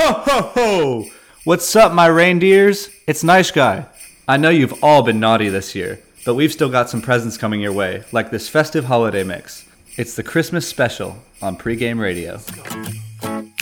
Ho ho ho! What's up, my reindeers? It's Neisch Guy. I know you've all been naughty this year, but we've still got some presents coming your way, like this festive holiday mix. It's the Christmas special on pregame radio.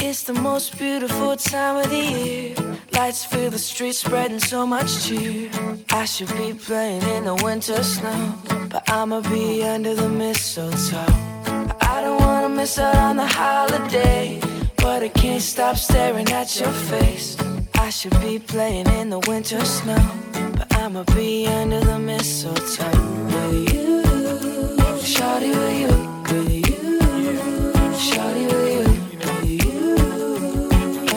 It's the most beautiful time of the year. Lights fill the streets, spreading so much cheer. I should be playing in the winter snow, but I'ma be under the mistletoe. I don't wanna miss out on the holiday, but I can't stop staring at your face. I should be playing in the winter snow, but I'ma be under the mistletoe with you. Shawty with you, with you. Shawty with you.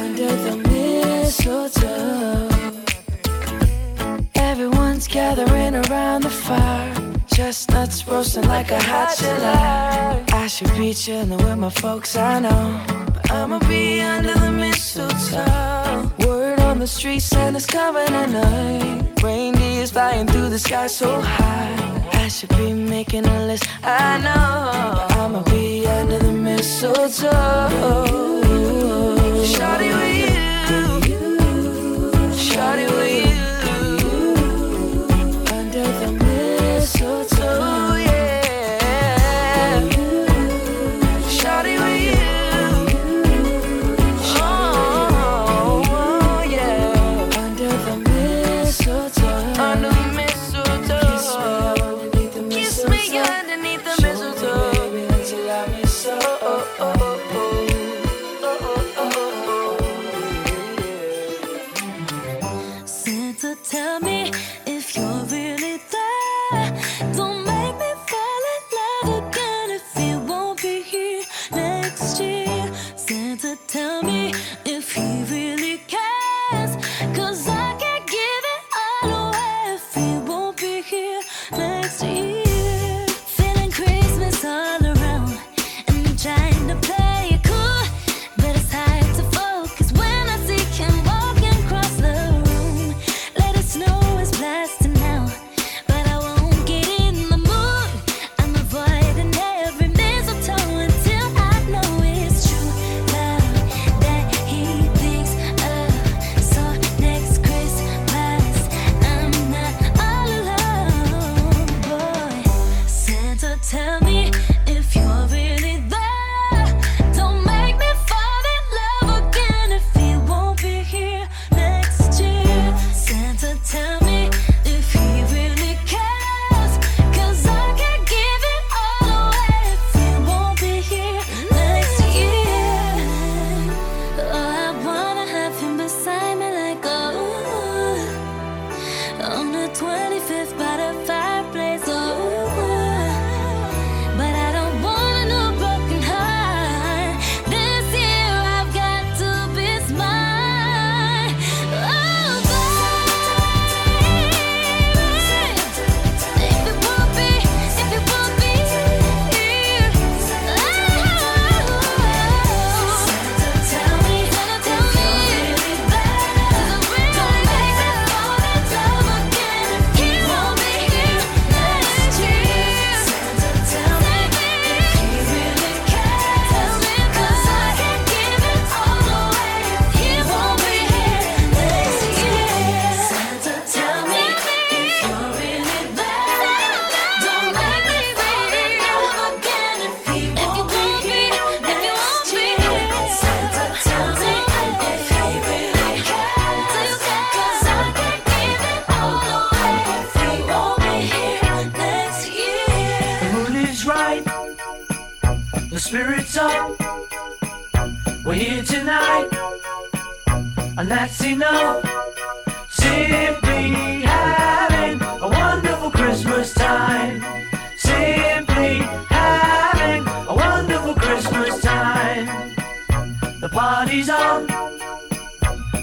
Under the mistletoe. Everyone's gathering around the fire. Chestnuts roasting like a hot July. I should be chilling with my folks, I know. I'ma be under the mistletoe. Word on the street, Santa's coming tonight. Reindeer's flying through the sky so high. I should be making a list, I know. But I'ma be under the mistletoe. Shawty with you. Shawty with you. Tell me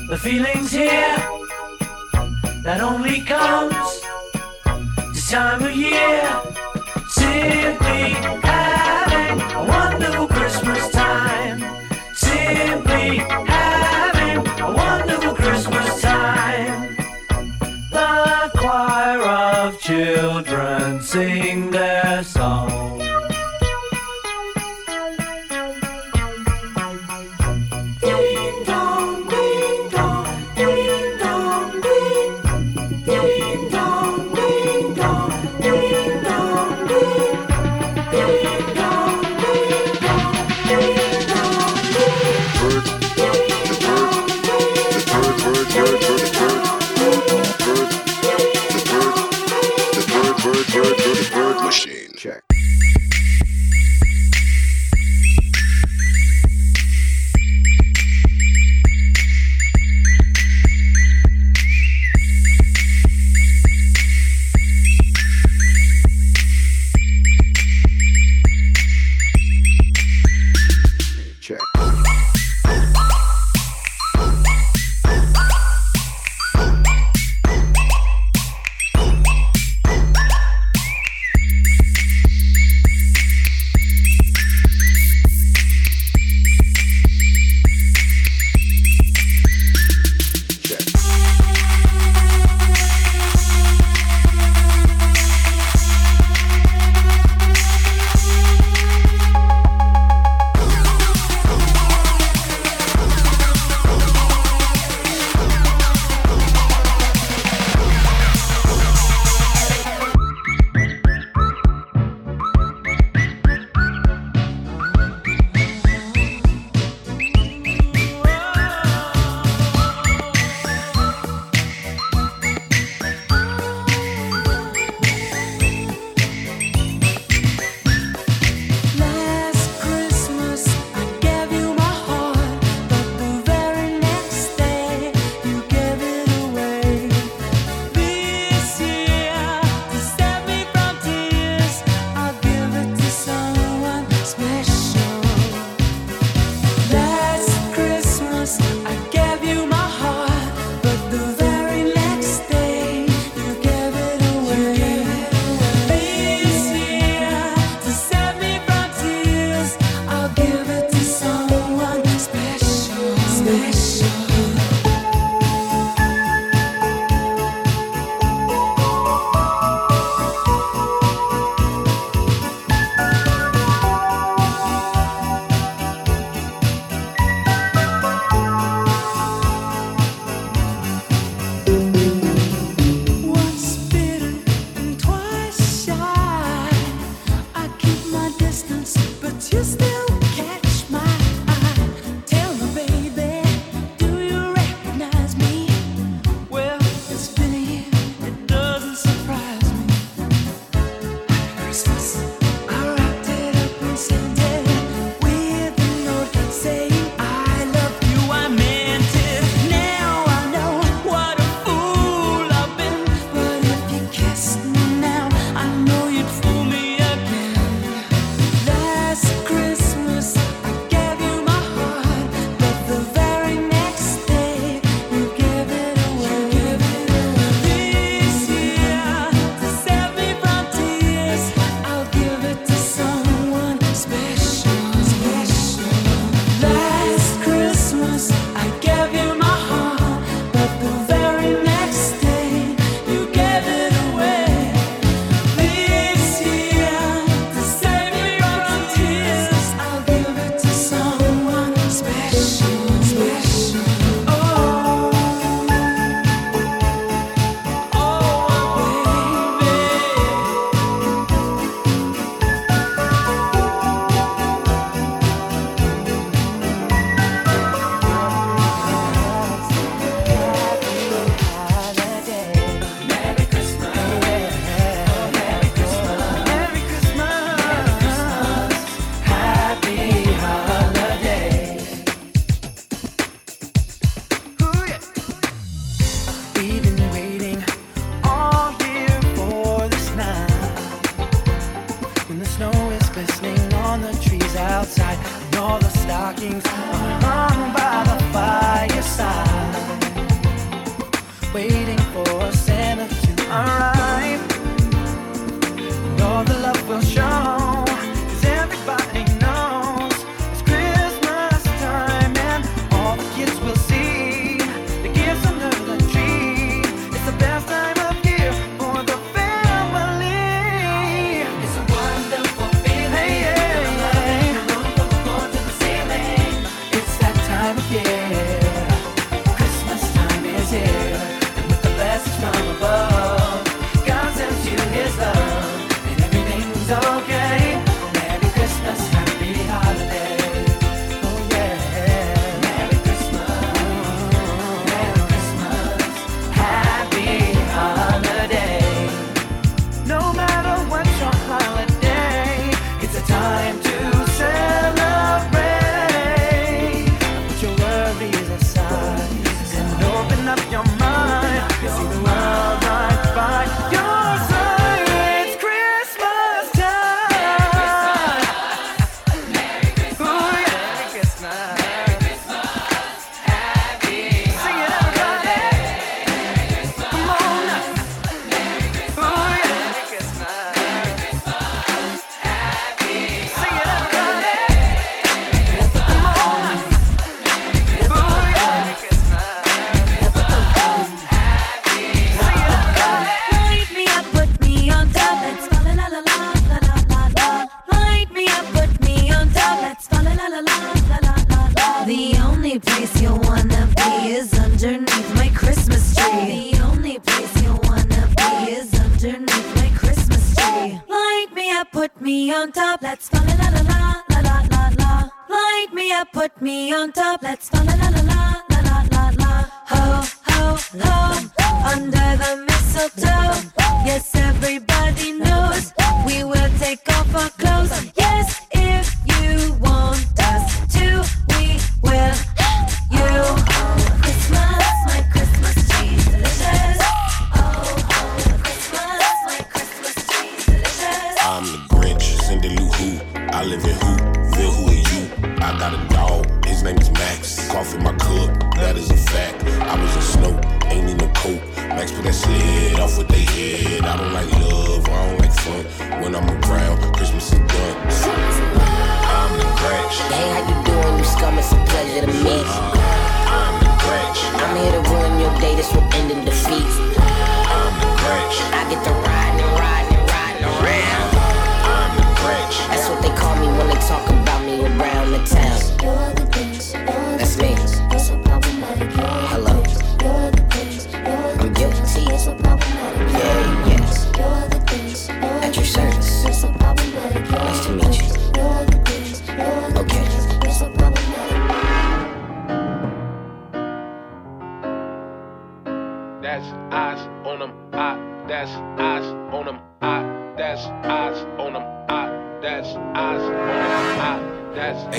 the feeling's here. That only comes this time of year. Simply so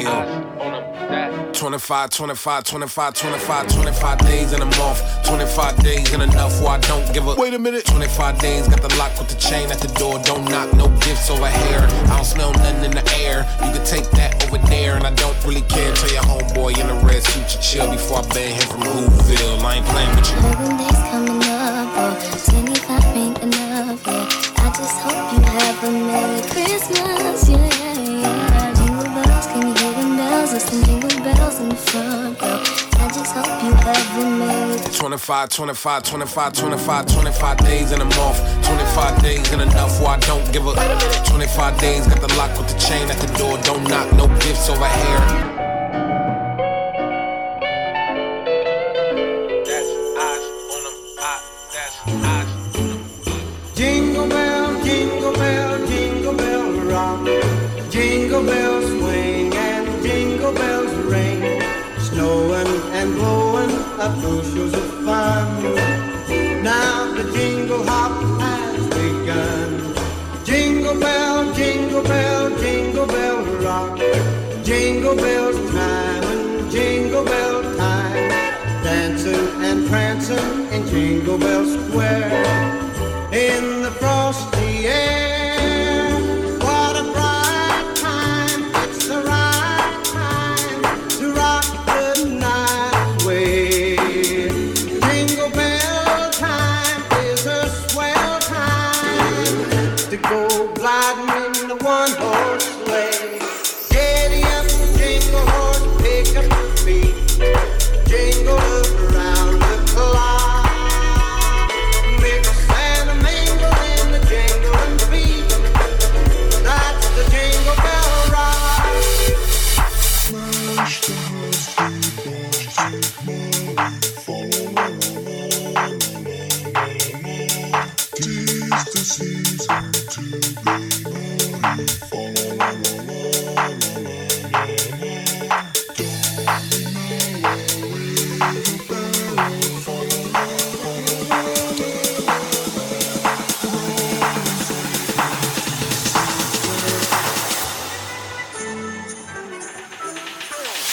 Ayo. 25, 25, 25, 25, 25 days in a month. 25 days in enough where I don't give up. Wait a minute. 25 days, got the lock with the chain at the door. Don't knock, no gifts over here. I don't smell nothing in the air. You can take that over there, and I don't really care. Tell your homeboy in the red suit to chill before I ban him from Louisville. I ain't playing with you. Days coming up. Oh, 25, 25, 25, 25, 25 days in a month. 25 days in enough where I don't give a. 25 days, got the lock with the chain at the door. Don't knock, no gifts over here. Jingle bell time and jingle bell time, dancing and prancing in Jingle Bell Square.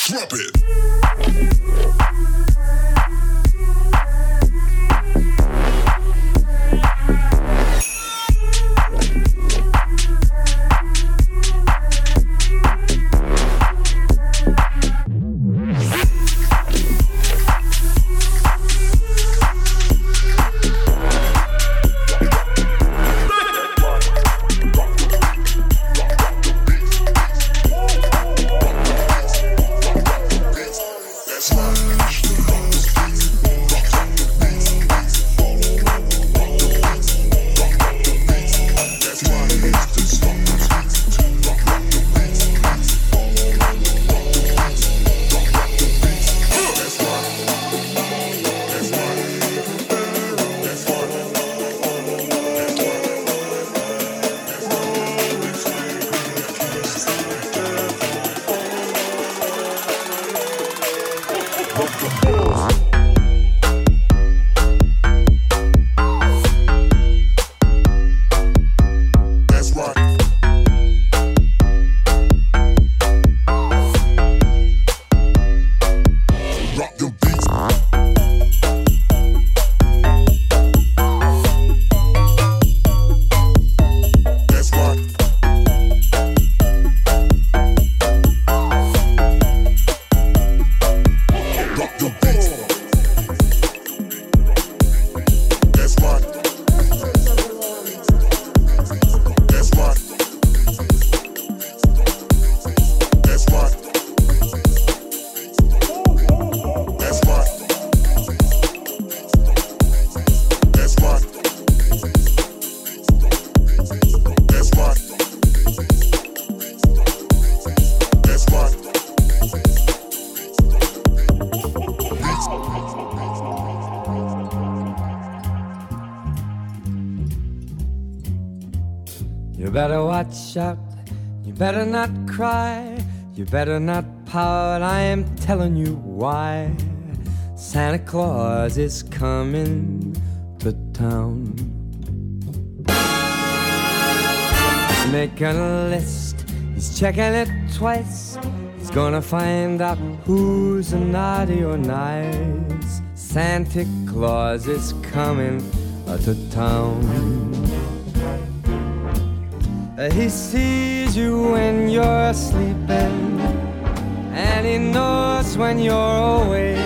Drop it. Not cry. You better not pout. I am telling you why. Santa Claus is coming to town. Making a list. He's checking it twice. He's gonna find out who's naughty or nice. Santa Claus is coming to town. Uh, He sees you when you're sleeping, and he knows when you're awake.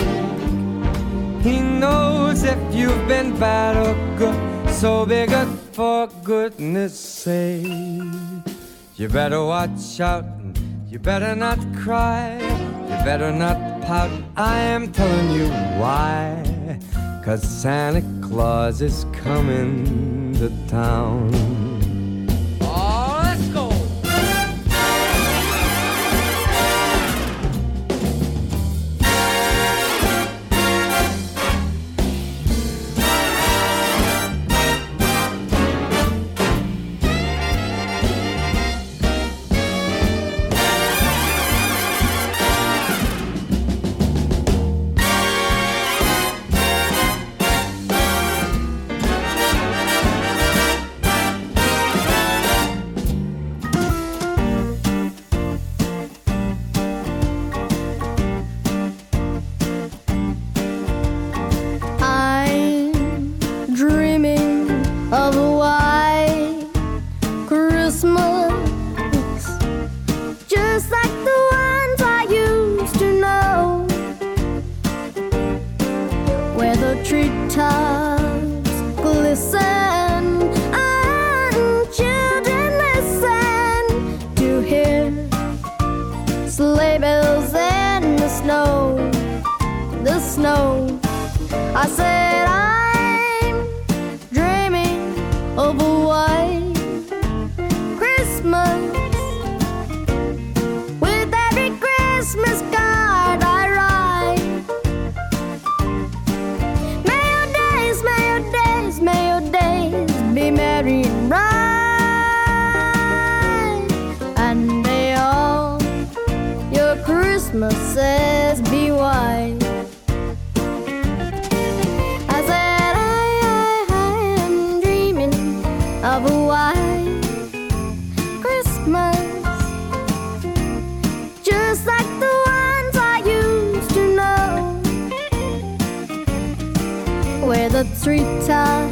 He knows if you've been bad or good, so be good for goodness sake. You better watch out, you better not cry, you better not pout. I am telling you why, cause Santa Claus is coming to town. says be wise. I said I, I, I am dreaming of a white Christmas, just like the ones I used to know, where the treetops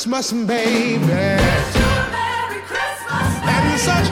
Christmas, baby. Merry Christmas, baby. And such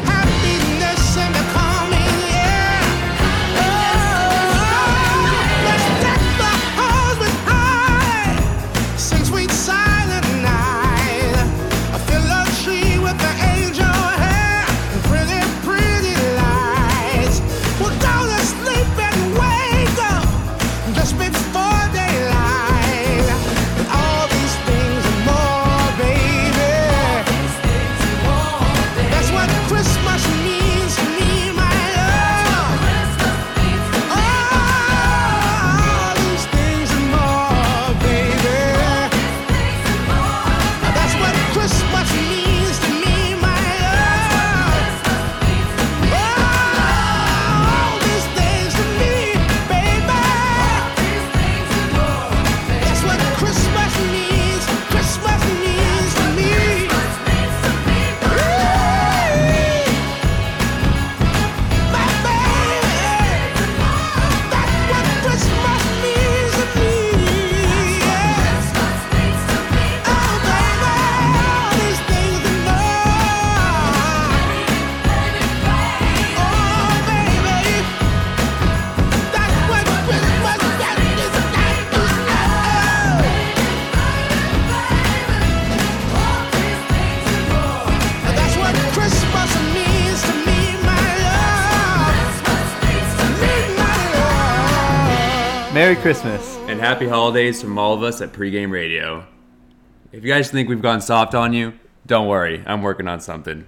Merry Christmas. And happy holidays from all of us at Pregame Radio. If you guys think we've gone soft on you, don't worry. I'm working on something.